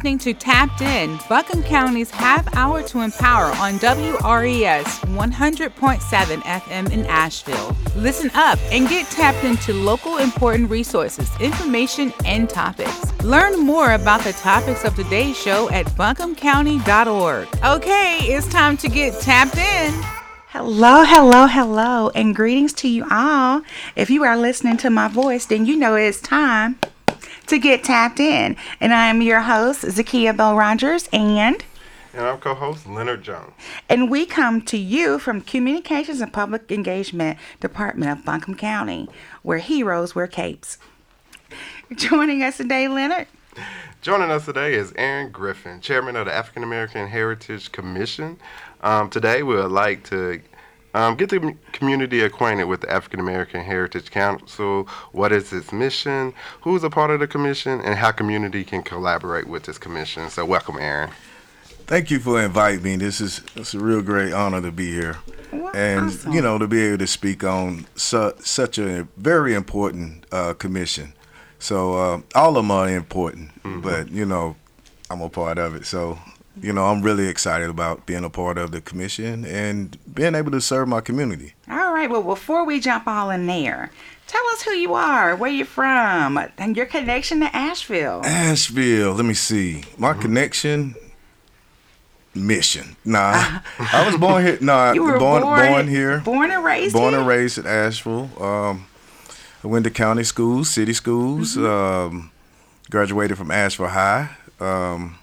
listening to Tapped In, Buncombe County's half hour to empower on WRES 100.7 FM in Asheville. Listen up and get tapped into local important resources, information, and topics. Learn more about the topics of today's show at buncombecounty.org. Okay, it's time to get tapped in. Hello, hello, hello, and greetings to you all. If you are listening to my voice, then you know it's time to get tapped in. And I'm your host, Zakia Bell Rogers, and And I'm co-host Leonard Jones. and we come to you from Communications and Public Engagement Department of Buncombe County, where heroes wear capes. Joining us today, Leonard. Joining us today is Aaron Griffin, chairman of the African American Heritage Commission. Um, today, we would like to um, get the community acquainted with the African American Heritage Council. What is its mission? Who's a part of the commission, and how community can collaborate with this commission? So, welcome, Aaron. Thank you for inviting me. This is it's a real great honor to be here, Well, and awesome. you know to be able to speak on su- such a very important uh, commission. So uh, all of them are important, but you know I'm a part of it. So you know I'm really excited about being a part of the commission and being able to serve my community. All right, well, before we jump all in there, tell us who you are, where you're from, and your connection to Asheville. Asheville. Let me see. My connection. Mission. Nah, I was born here. Nah, You were born, born, born here. born and raised born here? and raised in Asheville. Um, I went to county schools, city schools. Mm-hmm. Um, graduated from Asheville High. Um,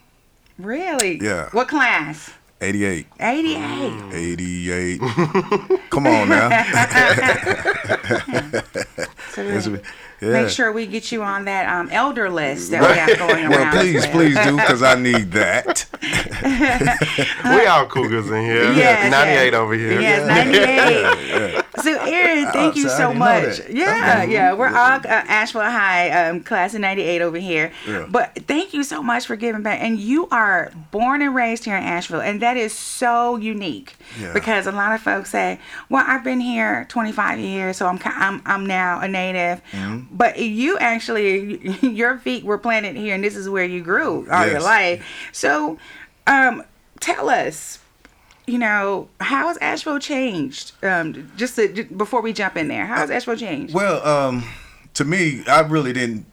Really? Yeah. What class? 88. 88. 88. Come on now. So Yes, we- we- yeah. Make sure we get you on that um, elder list that we have going around. Well, please, well. please do, because I need that. we all cougars in here. Yes, 98 yes. over here. Yes, 98. So, Aaron, thank you Oh, so so much. Yeah, yeah. We're all uh, Asheville High, um, class of 98 over here. Yeah. But thank you so much for giving back. And you are born and raised here in Asheville. And that is so unique Yeah. because a lot of folks say, well, I've been here 25 years, so I'm, I'm, I'm now a native. Mm-hmm. But you actually, your feet were planted here, and this is where you grew all your life. So, um, tell us, you know, how has Asheville changed? Um, just, to, j- before we jump in there, how has Asheville changed? Well, um, to me, I really didn't.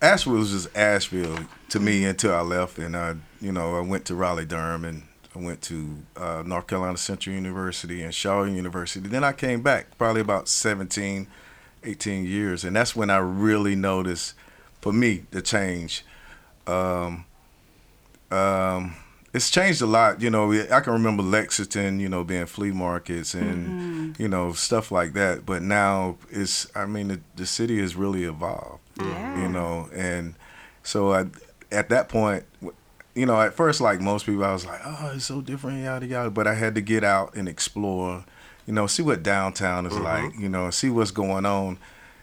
Asheville was just Asheville to me until I left, and I, you know, I went to Raleigh Durham, and I went to uh, North Carolina Central University and Shaw University. Then I came back probably about 17, 18 years, and that's when I really noticed, for me, the change. Um, um, it's changed a lot. You know, I can remember Lexington, you know, being flea markets and you know stuff like that. But now it's, I mean, the, the city has really evolved. Yeah. You know, and so I, at that point, you know, at first, like most people, I was like, oh, it's so different, yada yada. But I had to get out and explore. You know, see what downtown is like. You know, see what's going on.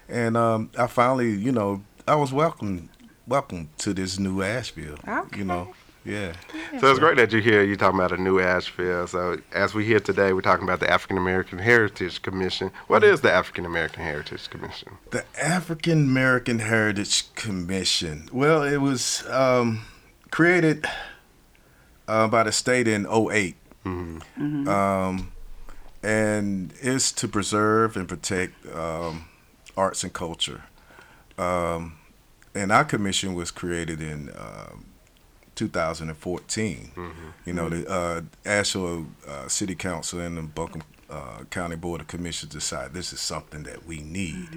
And um, I finally, you know, I was welcome, welcome to this new Asheville. Okay. You know, yeah. So it's great that you're here. You're talking about a new Asheville. So as we hear today, we're talking about the African American Heritage Commission. What is the African American Heritage Commission? The African American Heritage Commission. Well, it was um, created uh, by the state in 8 Um, and it's to preserve and protect um, arts and culture. Um, and our commission was created in um 2014. You know, the uh, Asheville uh, City Council and the Buncombe uh, County Board of Commissioners decide this is something that we need.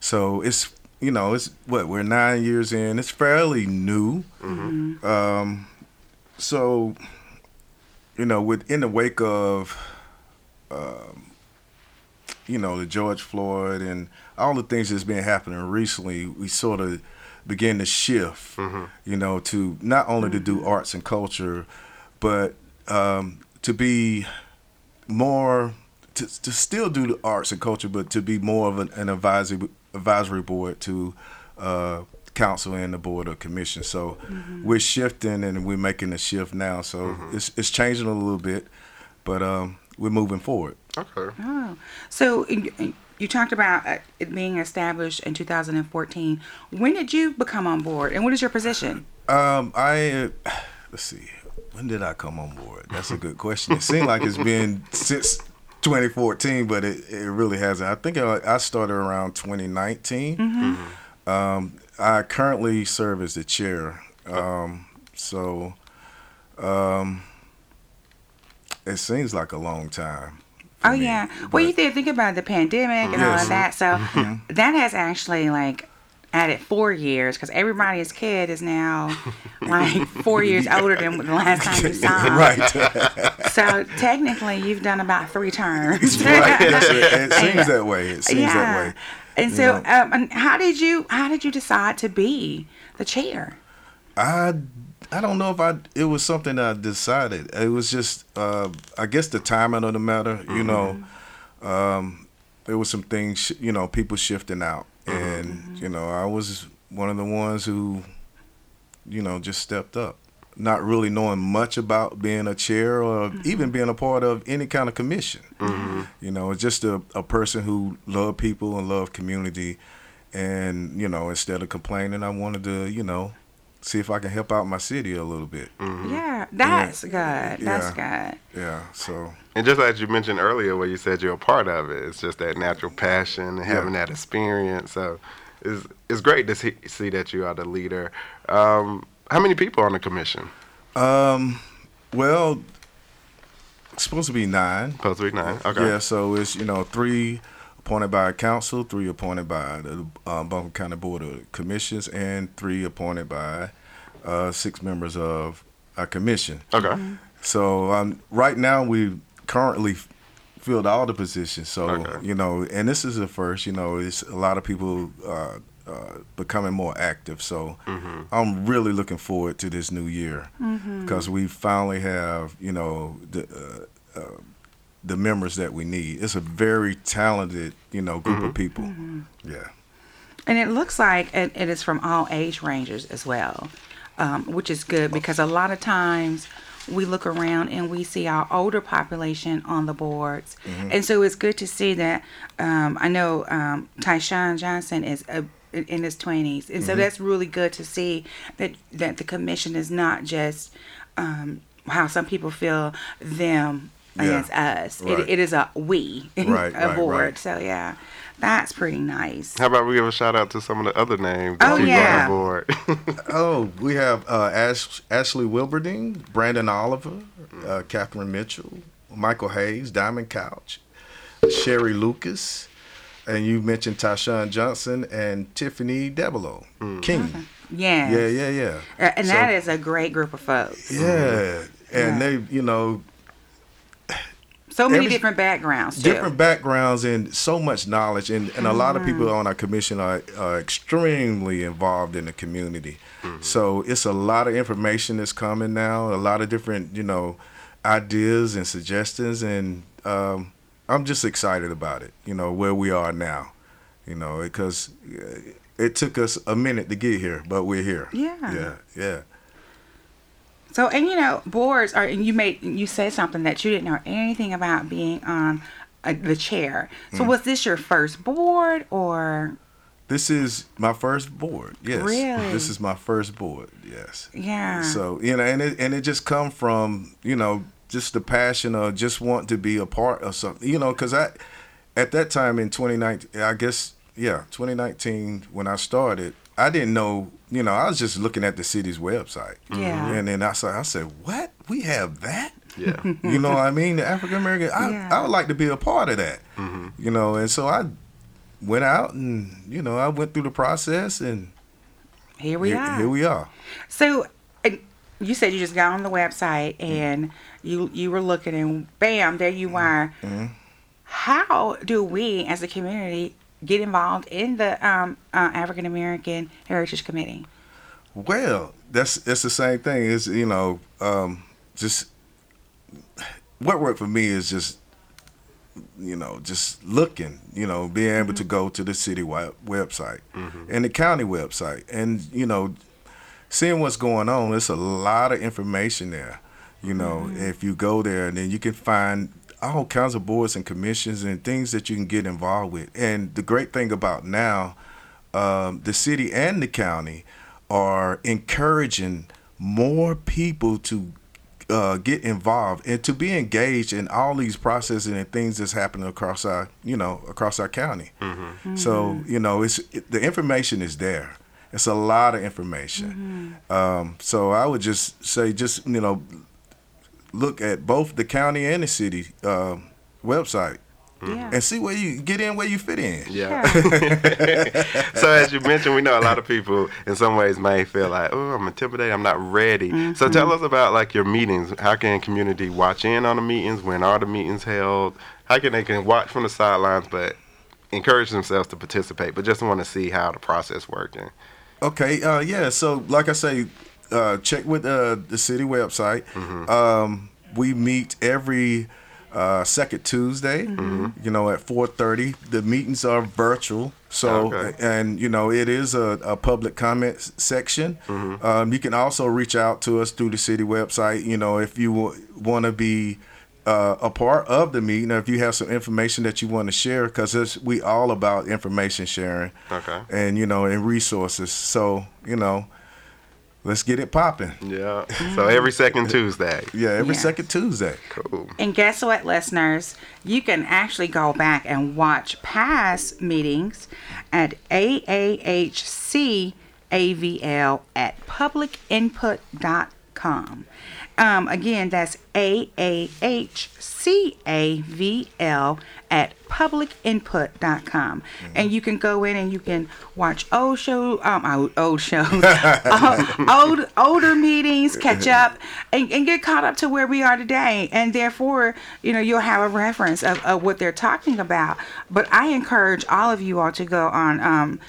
So it's you know it's what we're nine years in. It's fairly new. Um, so you know, within the wake of um, you know the George Floyd and all the things that's been happening recently, we sort of begin to shift. You know, to not only to do arts and culture, but um, to be more to, to still do the arts and culture, but to be more of an, an advisory advisory board to uh, council and the board of commission. So we're shifting and we're making a shift now. So it's it's changing a little bit, but um, we're moving forward. Okay. Oh, so y- y- you talked about uh, it being established in 2014. When did you become on board, and what is your position? Um, I let's see. When did I come on board? That's a good question. It seemed like it's been since 2014, but it, it really hasn't. I think I, I started around 2019. Um, I currently serve as the chair. Um, so um, it seems like a long time. Oh me, yeah. Well, you think think about the pandemic and all of that. So that has actually like added four years because everybody's kid is now like four years older than the last time you saw. 'em. right. So technically, you've done about three turns. right. Yes, it, it seems that way. It seems that way. And You so, um, and how did you how did you decide to be the chair? I I don't know if I it was something I decided. It was just uh, I guess the timing of the matter. You mm-hmm. know, um, there was some things you know people shifting out, mm-hmm. and mm-hmm. you know I was one of the ones who you know just stepped up, not really knowing much about being a chair or even being a part of any kind of commission. You know, it's just a, a person who loved people and loved community. And, you know, instead of complaining, I wanted to, you know, see if I can help out my city a little bit. Yeah, that's good. That's good. Yeah. So, And just as you mentioned earlier, where you said you're a part of it, it's just that natural passion and having that experience. So it's, it's great to see, see that you are the leader. Um, how many people on the commission? um, well, supposed to be nine. Supposed to be nine. Okay. Yeah. So it's, you know, three appointed by council, three appointed by the um, Buncombe County Board of Commissions, and three appointed by uh, six members of our commission. Okay. So um, right now we currently filled all the positions. So Okay. you know, and this is the first. You know, it's a lot of people uh, uh, becoming more active. So I'm really looking forward to this new year because we finally have you know the. Uh, uh, the members that we need. It's a very talented, you know, group of people. Yeah. And it looks like it, it is from all age ranges as well, um, which is good because a lot of times we look around and we see our older population on the boards. And so it's good to see that. Um, I know um, Tyshawn Johnson is a, in his 20s. And so that's really good to see that, that the commission is not just um, how some people feel them Yeah. against us. Right. It, it is a we Right, a right, board. right. So yeah, that's pretty nice. How about we give a shout out to some of the other names that Oh, you yeah. brought on board? Oh, we have uh, Ash, Ashley Wilberding, Brandon Oliver, uh, Catherine Mitchell, Michael Hayes, Diamond Couch, Sherry Lucas, and you mentioned Tashawn Johnson and Tiffany Debelow King. Yes. Yeah, yeah, yeah. Uh, And that So- is a great group of folks. Yeah, and Yeah. they, you know, So many Every- different backgrounds too. different backgrounds and so much knowledge and, and a lot of people on our commission are, are extremely involved in the community. So it's a lot of information that's coming now a lot of different you know ideas and suggestions and um, i'm just excited about it you know where we are now you know because it took us a minute to get here but we're here. Yeah. yeah yeah So and you know boards are and you made you said something that you didn't know anything about being on uh, the chair. So Mm. was this your first board or this is my first board yes Really? this is my first board yes yeah? So you know, and it and it just come from you know just the passion of just want to be a part of something. You know, because I at that time in 2019, I guess yeah, 2019 when I started, I didn't know. You know, I was just looking at the city's website. Yeah. And then I saw, I said, what? We have that? yeah. You know what I mean? The African American, I, Yeah. I would like to be a part of that. Mm-hmm. You know, and so I went out and, you know, I went through the process and here we here, are. here we are. So and you said you just got on the website mm-hmm. and you you were looking and bam there you mm-hmm. are. How do we as a community get involved in the um, uh, African American Heritage Committee? Well, that's it's the same thing. It's you know, um, just what worked for me is just you know just looking. You know, being able to go to the city web- website and the county website, and you know, seeing what's going on. There's a lot of information there. You know, if you go there, and then you can find all kinds of boards and commissions and things that you can get involved with. And the great thing about now, um, the city and the county are encouraging more people to uh, get involved and to be engaged in all these processes and things that's happening across our, you know, across our county. Mm-hmm. So you know, it's it, the information is there. It's a lot of information. Mm-hmm. Um, so I would just say, just you know, look at both the county and the city uh, website. Yeah. And see where you get in, where you fit in. Yeah. so as you mentioned, we know a lot of people in some ways may feel like, oh, I'm intimidated, I'm not ready. Mm-hmm. So tell us about like your meetings. How can community watch in on the meetings? When are the meetings held? How can they can watch from the sidelines, but encourage themselves to participate, but just want to see how the process working? Okay. Uh, yeah. So like I say, uh, check with uh, the city website. Mm-hmm. Um, we meet every uh, second Tuesday, mm-hmm. you know, at 4:30. The meetings are virtual, so okay. and you know it is a, a public comment section. Mm-hmm. Um, you can also reach out to us through the city website. You know, if you w- want to be uh, a part of the meeting, or if you have some information that you want to share, because we all about information sharing. Okay. And you know, and resources. So you know Let's get it popping. Yeah. So every second Tuesday. Yeah, every yes. second Tuesday. Cool. And guess what, listeners? You can actually go back and watch past meetings at AAHCAVL at publicinput.com. Um, again, that's AAHCAVL at publicinput.com. Mm-hmm. And you can go in and you can watch old show, um, old, old shows, uh, old, older meetings, catch up, and, and, get caught up to where we are today. And therefore, you know, you'll have a reference of, of what they're talking about. But I encourage all of you all to go on um,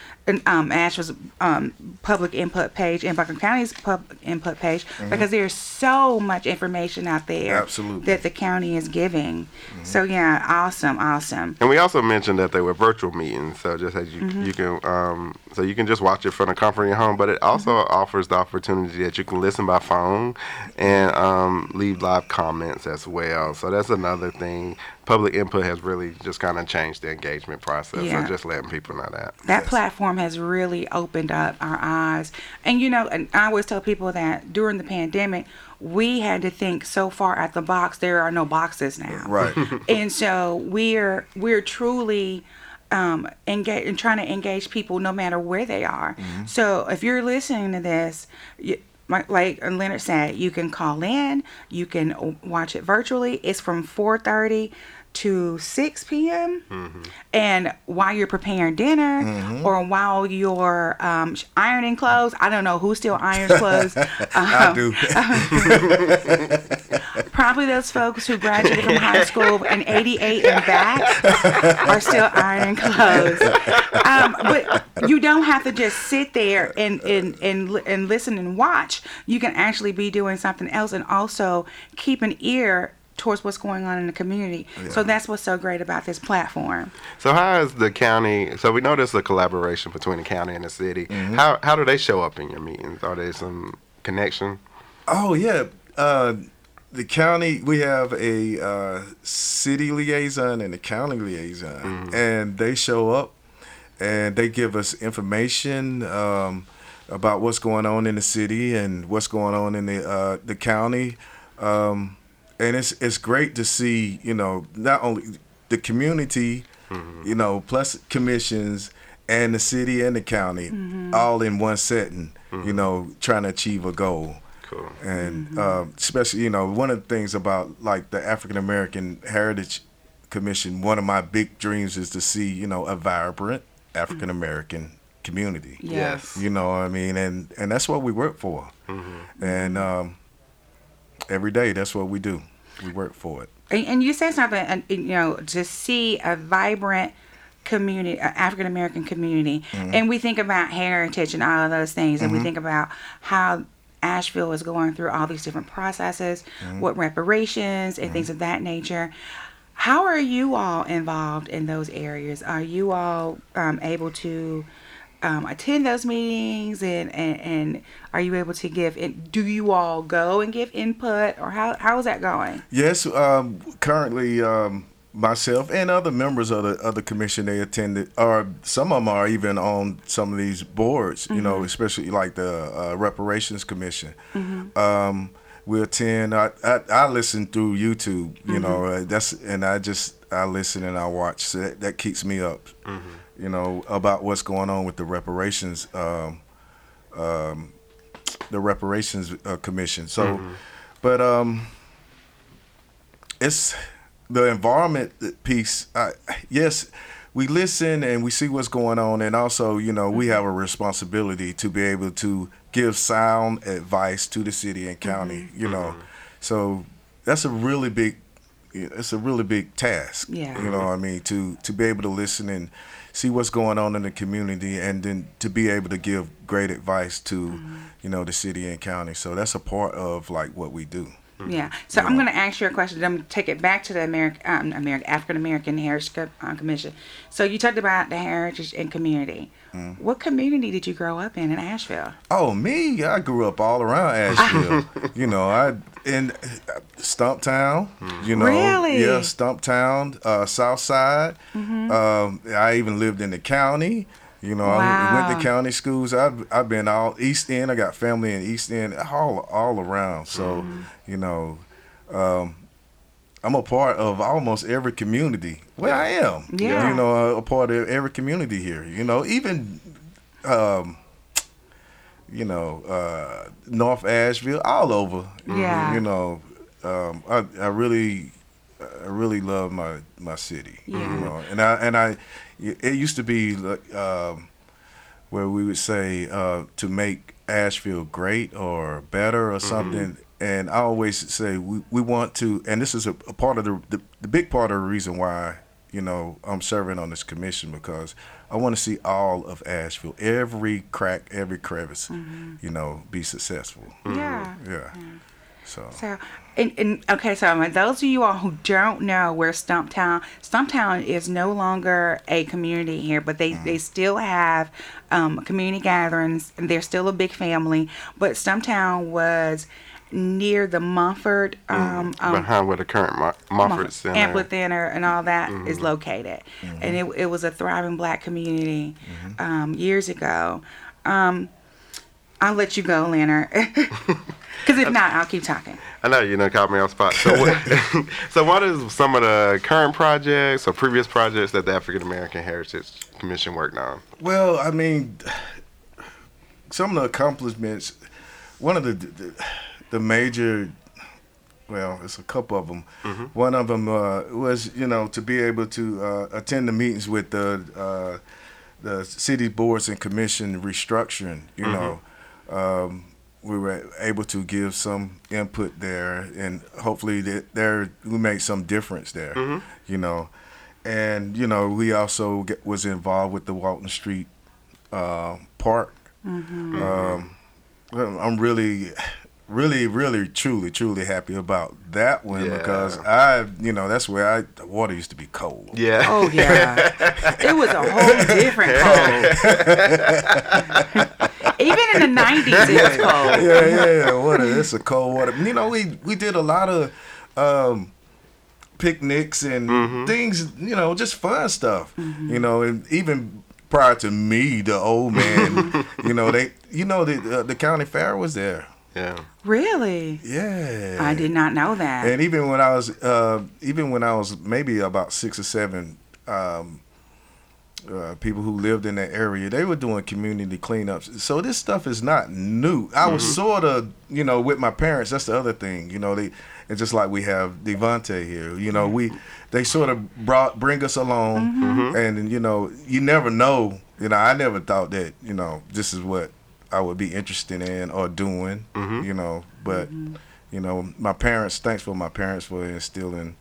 um, Asheville's um, public input page and Buncombe County's public input page mm-hmm. because there's so much information out there Absolutely. that the county is giving. Mm-hmm. So yeah, awesome, awesome. And we also mentioned that they were virtual meetings, so just as you mm-hmm. you can um, so you can just watch it from the comfort of your home, but it also mm-hmm. offers the opportunity that you can listen by phone and um, leave live comments as well. So that's another thing public input has really just kind of changed the engagement process. Yeah. So just letting people know that. That yes. platform has really opened up our eyes. And you know, and I always tell people that during the pandemic, we had to think so far at the box. There are no boxes now. Right. and so we're we're truly um, engage and trying to engage people no matter where they are. Mm-hmm. So if you're listening to this, you, like Leonard said, you can call in, you can watch it virtually. It's from 4:30 to 6 p.m. Mm-hmm. And while you're preparing dinner mm-hmm. or while you're um, ironing clothes, I don't know who still irons clothes. Um, I do. probably those folks who graduated from high school in 88 and back are still ironing clothes. Um, but you don't have to just sit there and, and, and, and listen and watch. You can actually be doing something else and also keep an ear towards what's going on in the community. Yeah. So that's what's so great about this platform. So how is the county? So we know there's a collaboration between the county and the city. Mm-hmm. How how do they show up in your meetings? Are there some connection? Oh yeah. Uh, the county we have a uh, city liaison and a county liaison, mm-hmm. and they show up and they give us information. Um, about what's going on in the city and what's going on in the uh, the county. Um, and it's it's great to see you know not only the community, mm-hmm. you know, plus commissions and the city and the county mm-hmm. all in one setting, mm-hmm. you know, trying to achieve a goal. Cool. And uh, especially, you know, one of the things about like the African American Heritage Commission, one of my big dreams is to see, you know, a vibrant African American community. Yes. You know, I mean, and and that's what we work for. Mm-hmm. And um, every day. That's what we do. We work for it. And, and you said something, you know, to see a vibrant community, African American community, mm-hmm. and we think about heritage and all of those things, and mm-hmm. we think about how Asheville is going through all these different processes, mm-hmm. what reparations and things mm-hmm. of that nature. How are you all involved in those areas? Are you all um, able to um, attend those meetings and, and and are you able to give in, do you all go and give input or how how is that going Yes, um, currently um, myself and other members of the other commission they attended, or some of them are even on some of these boards. You know, especially like the uh, reparations commission. Um, we attend. I, I I listen through YouTube. You know, uh, that's and I just I listen and I watch. So that, that keeps me up. You know about what's going on with the reparations. Um, um, the reparations uh, commission. So, but um, it's the environment piece. I, yes, we listen and we see what's going on, and also, you know, we have a responsibility to be able to give sound advice to the city and county. You know, so that's a really big. It's a really big task. Yeah. You know, what I mean, to to be able to listen and see what's going on in the community, and then to be able to give great advice to, mm-hmm. you know, the city and county. So that's a part of like what we do. Yeah. So I'm going to ask you a question. I'm going to take it back to the American, um, American African American Heritage uh, Commission. So you talked about the heritage and community. What community did you grow up in in Asheville? Oh, me, I grew up all around Asheville. you know, I in Stumptown. You know, Really? yeah, Stumptown, uh, South Side. Um, I even lived in the county. You know, I went to county schools. I've I've been all East End. I got family in East End, all all around. So, you know, um, I'm a part of almost every community. Well, I am. Yeah. You know, a part of every community here. You know, even um, you know, uh, North Asheville, all over. Yeah. You know, um, I, I really, I really love my my city. Yeah. You know, and I and I, it used to be like um, where we would say uh, to make Asheville great or better or something. And I always say we, we want to, and this is a, a part of the, the the big part of the reason why you know I'm serving on this commission because I want to see all of Asheville, every crack, every crevice, you know, be successful. Yeah. Yeah. So So, and, and okay, so um, those of you all who don't know where Stumptown, Stumptown is no longer a community here, but they, they still have um, community gatherings, and they're still a big family. But Stumptown was near the Montford um, um, behind where the current Mo- Montford Center. and all that is located, and it, it was a thriving black community um, years ago. Um, I'll let you go, Leonard, because if not, I'll keep talking. I know you know caught me on spot. So, what, so what is some of the current projects or previous projects that the African American Heritage Commission worked on? Well, I mean, some of the accomplishments. One of the the, the major, well, it's a couple of them. One of them uh, was you know to be able to uh, attend the meetings with the uh, the city boards and commission restructuring. You know, um, we were able to give some input there, and hopefully that there we made some difference there. You know, and you know we also get, was involved with the Walton Street uh, Park. Um, I'm really, really, really, truly, truly happy about that one Yeah. because I, you know, that's where I the water used to be cold. Yeah. Oh yeah, it was a whole different cold. Even in the nineties, it was cold. yeah, yeah, yeah. Water. It's a cold water. You know, we we did a lot of um, picnics and things. You know, just fun stuff. You know, and even prior to me, the old man. you know, they. You know, the uh, the county fair was there. Yeah. Really, Yeah. I did not know that. And even when I was, uh, even when I was maybe about six or seven, um, uh, people who lived in that area, they were doing community cleanups. So this stuff is not new. I was sort of, you know, with my parents. That's the other thing. You know, they it's just like we have Devante here. You know, we they sort of brought bring us along, and you know, you never know. You know, I never thought that you know this is what I would be interested in or doing. Mm-hmm. You know, but mm-hmm. you know, my parents. Thanks for my parents for instilling,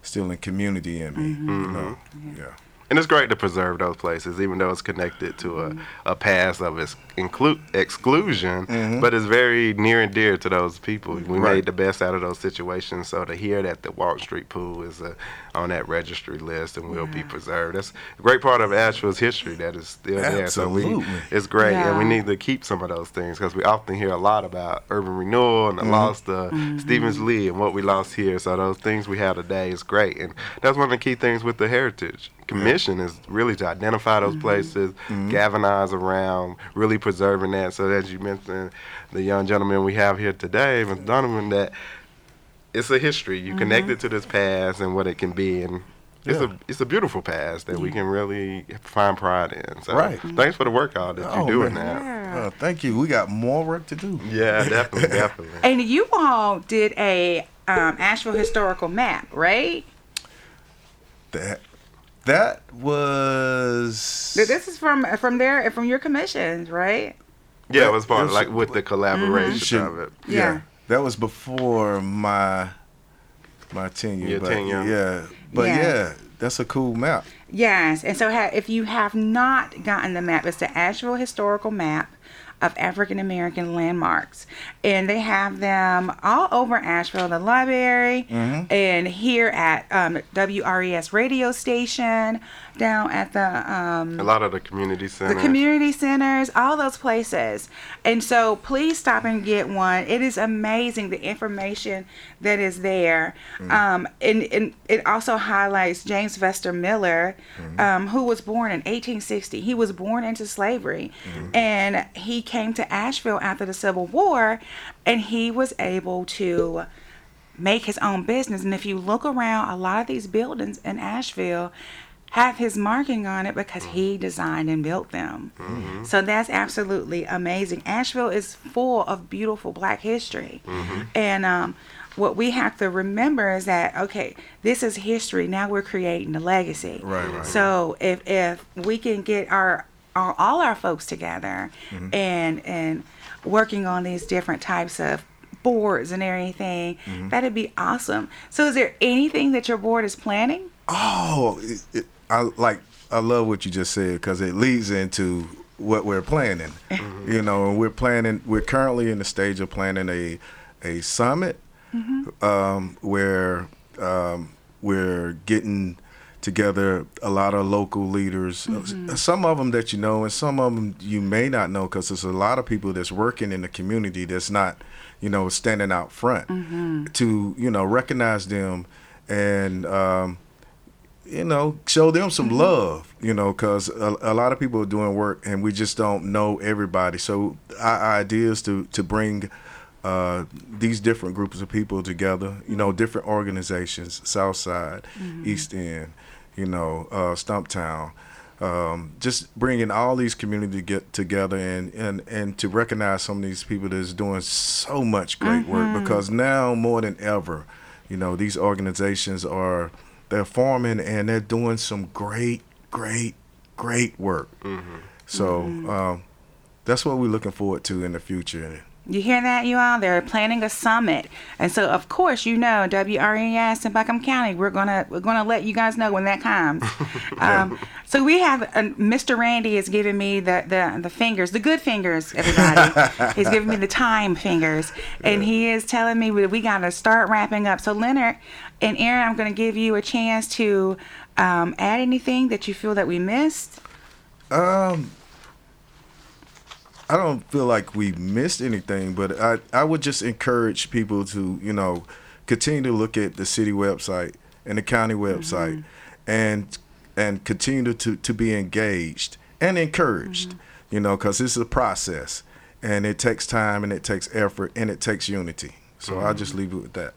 instilling community in me. You mm-hmm. know, yeah. And it's great to preserve those places, even though it's connected to a, a past of its inclu- exclusion. Mm-hmm. But it's very near and dear to those people. We Right. made the best out of those situations. So to hear that the Walton Street Pool is uh, on that registry list and will be preserved, that's a great part of Asheville's history that is still there. So we, Absolutely. it's great, and we need to keep some of those things because we often hear a lot about urban renewal and the mm-hmm. loss of mm-hmm. Stephens-Lee and what we lost here. So those things we have today is great, and that's one of the key things with the Heritage Commission is really to identify those places, galvanize around, really preserving that. So as you mentioned, the young gentleman we have here today, Mr. Donovan, that it's a history. You connect it to this past and what it can be, and it's Yeah. a it's a beautiful past that we can really find pride in. So Right. thanks for the work all that Oh, you're doing man. now. Uh, thank you. We got more work to do. Yeah, definitely, definitely. And you all did a um, Asheville historical map, right? That that was This is from uh, from there from your commissions, right? Yeah, it was part of It was- like with the collaboration Should- of it. yeah. Yeah. That was before my my tenure. Your but, tenure. Yeah. But Yeah. yeah. that's a cool map. Yes, and so ha- if you have not gotten the map, it's the Asheville historical map of African American landmarks, and they have them all over Asheville, the library, and here at um, WRES radio station, down at the um, A lot of the community centers, the community centers, all those places. And so please stop and get one. It is amazing the information that is there. Um, and, and it also highlights James Vester Miller, um, who was born in 1860. He was born into slavery and he came to Asheville after the Civil War and he was able to make his own business. And if you look around, a lot of these buildings in Asheville have his marking on it because he mm-hmm. designed and built them. Mm-hmm. So that's absolutely amazing. Asheville is full of beautiful black history. Mm-hmm. And um, what we have to remember is that, okay, this is history. Now we're creating a legacy. Right, right. So if, if we can get our, our all our folks together and and working on these different types of boards and everything, that'd be awesome. So is there anything that your board is planning? Oh, it, it, I like. I love what you just said because it leads into what we're planning. You know, we're planning. We're currently in the stage of planning a a summit um, where um, we're getting together a lot of local leaders. uh, Some of them that you know, and some of them you may not know because there's a lot of people that's working in the community that's not, you know, standing out front to you know recognize them and. Um, you know, show them some love, you know, because a, a lot of people are doing work and we just don't know everybody. So our idea is to, to bring uh, these different groups of people together, you know, different organizations, Southside, East End, you know, uh, Stumptown, um, just bringing all these community get together and, and, and to recognize some of these people that's doing so much great work because now more than ever, you know, these organizations are they're forming and they're doing some great, great, great work. So um, that's what we're looking forward to in the future. You hear that, you all? They're planning a summit, and so of course, you know, WRES in Buncombe County, we're gonna we're gonna let you guys know when that comes. um, so we have uh, Mr. Randy is giving me the, the the fingers, the good fingers, everybody. He's giving me the time fingers, and he is telling me we, we gotta start wrapping up. So Leonard and Aaron, I'm gonna give you a chance to um, add anything that you feel that we missed. Um, I don't feel like we missed anything, but I, I would just encourage people to, you know, continue to look at the city website and the county website and and continue to, to be engaged and encouraged, you know, because this is a process and it takes time and it takes effort and it takes unity. So I'll just leave it with that.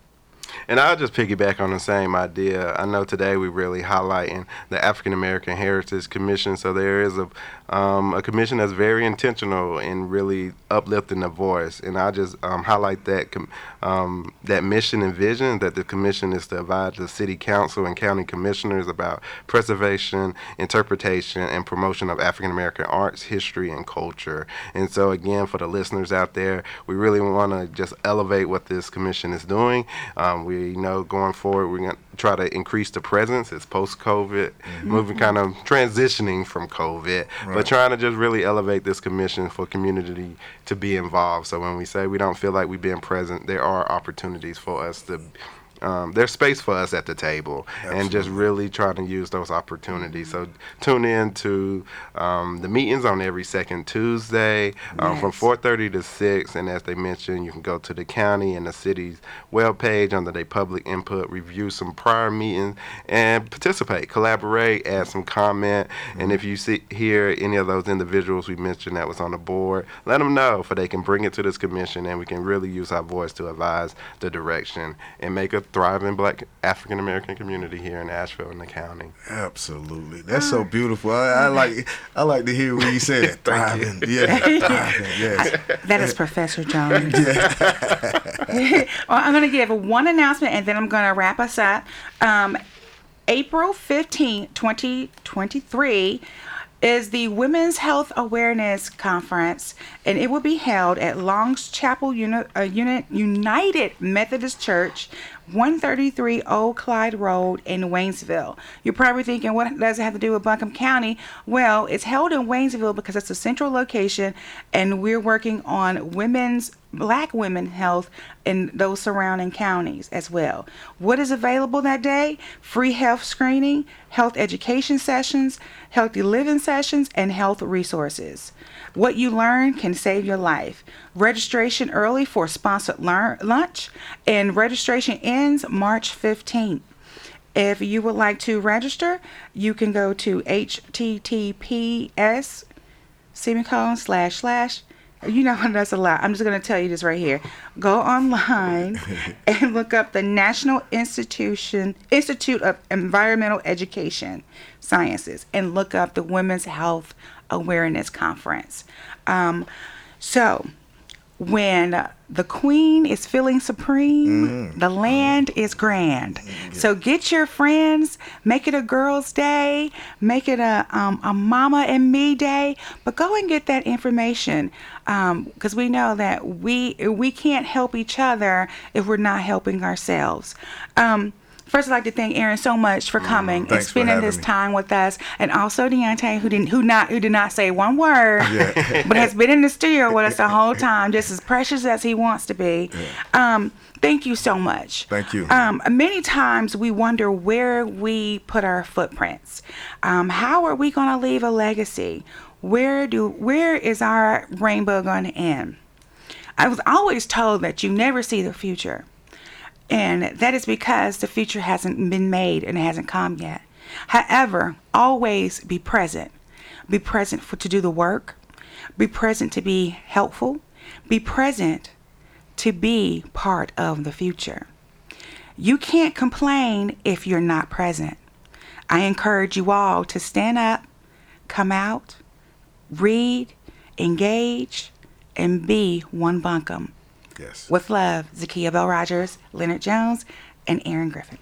And I'll just piggyback on the same idea. I know today we're really highlighting the African American Heritage Commission. So there is a um, a commission that's very intentional in really uplifting the voice. And I just um, highlight that um, that mission and vision that the commission is to advise the city council and county commissioners about preservation, interpretation, and promotion of African American arts, history, and culture. And so again, for the listeners out there, we really want to just elevate what this commission is doing. Um, Um, we know going forward, we're going to try to increase the presence. It's post COVID, mm-hmm. moving kind of transitioning from COVID, right. but trying to just really elevate this commission for community to be involved. So when we say we don't feel like we've been present, there are opportunities for us to um, there's space for us at the table Absolutely. and just really trying to use those opportunities. So tune in to um, the meetings on every second Tuesday um, yes. from 4:30 to 6. And as they mentioned, you can go to the county and the city's web page under their public input, review some prior meetings, and participate, collaborate, add some comment. Mm-hmm. And if you see hear any of those individuals we mentioned that was on the board, let them know for they can bring it to this commission and we can really use our voice to advise the direction and make a thriving black African American community here in Asheville and the county. Absolutely. That's so beautiful. I, I like I like to hear what you said. thriving. Yeah. thriving. Yes. that is Professor Jones. Yeah. well, I'm going to give one announcement and then I'm going to wrap us up. Um, April 15, 2023 is the Women's Health Awareness Conference, and it will be held at Long's Chapel Uni- uh, Unit United Methodist Church, 133 Old Clyde Road in Waynesville. You're probably thinking, what does it have to do with Buncombe County? Well, it's held in Waynesville because it's a central location, and we're working on women's black women health in those surrounding counties as well. What is available that day? Free health screening, health education sessions, healthy living sessions, and health resources. What you learn can save your life. Registration early for sponsored learn- lunch, and registration ends March 15th. If you would like to register, you can go to https semicolon slash slash you know that's a lot. I'm just going to tell you this right here. Go online and look up the National Institution Institute of Environmental Education Sciences and look up the Women's Health Awareness Conference. Um, so when the queen is feeling supreme, mm. the land is grand. Mm. So get your friends, make it a girls' day, make it a um, a mama and me day, but go and get that information because um, we know that we we can't help each other if we're not helping ourselves. Um, First, I'd like to thank Aaron so much for mm, coming mm, and spending this me. time with us, and also Deontay, who didn't, who not, who did not say one word, yeah. but has been in the studio with us the whole time, just as precious as he wants to be. Yeah. Um, thank you so much. Thank you. Um, many times we wonder where we put our footprints. Um, how are we going to leave a legacy? Where do, where is our rainbow going to end? I was always told that you never see the future. And that is because the future hasn't been made and it hasn't come yet. However, always be present. Be present for to do the work. Be present to be helpful. Be present to be part of the future. You can't complain if you're not present. I encourage you all to stand up, come out, read, engage, and be one Buncombe. Yes. With love, Zakia Bell Rogers, Leonard Jones, and Aaron Griffin.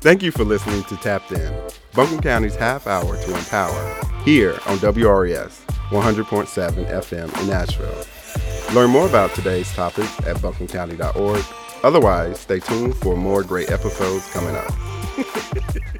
Thank you for listening to Tapped In, Buncombe County's half hour to empower, here on WRES 100.7 FM in Asheville. Learn more about today's topic at buncombecounty.org. Otherwise, stay tuned for more great episodes coming up.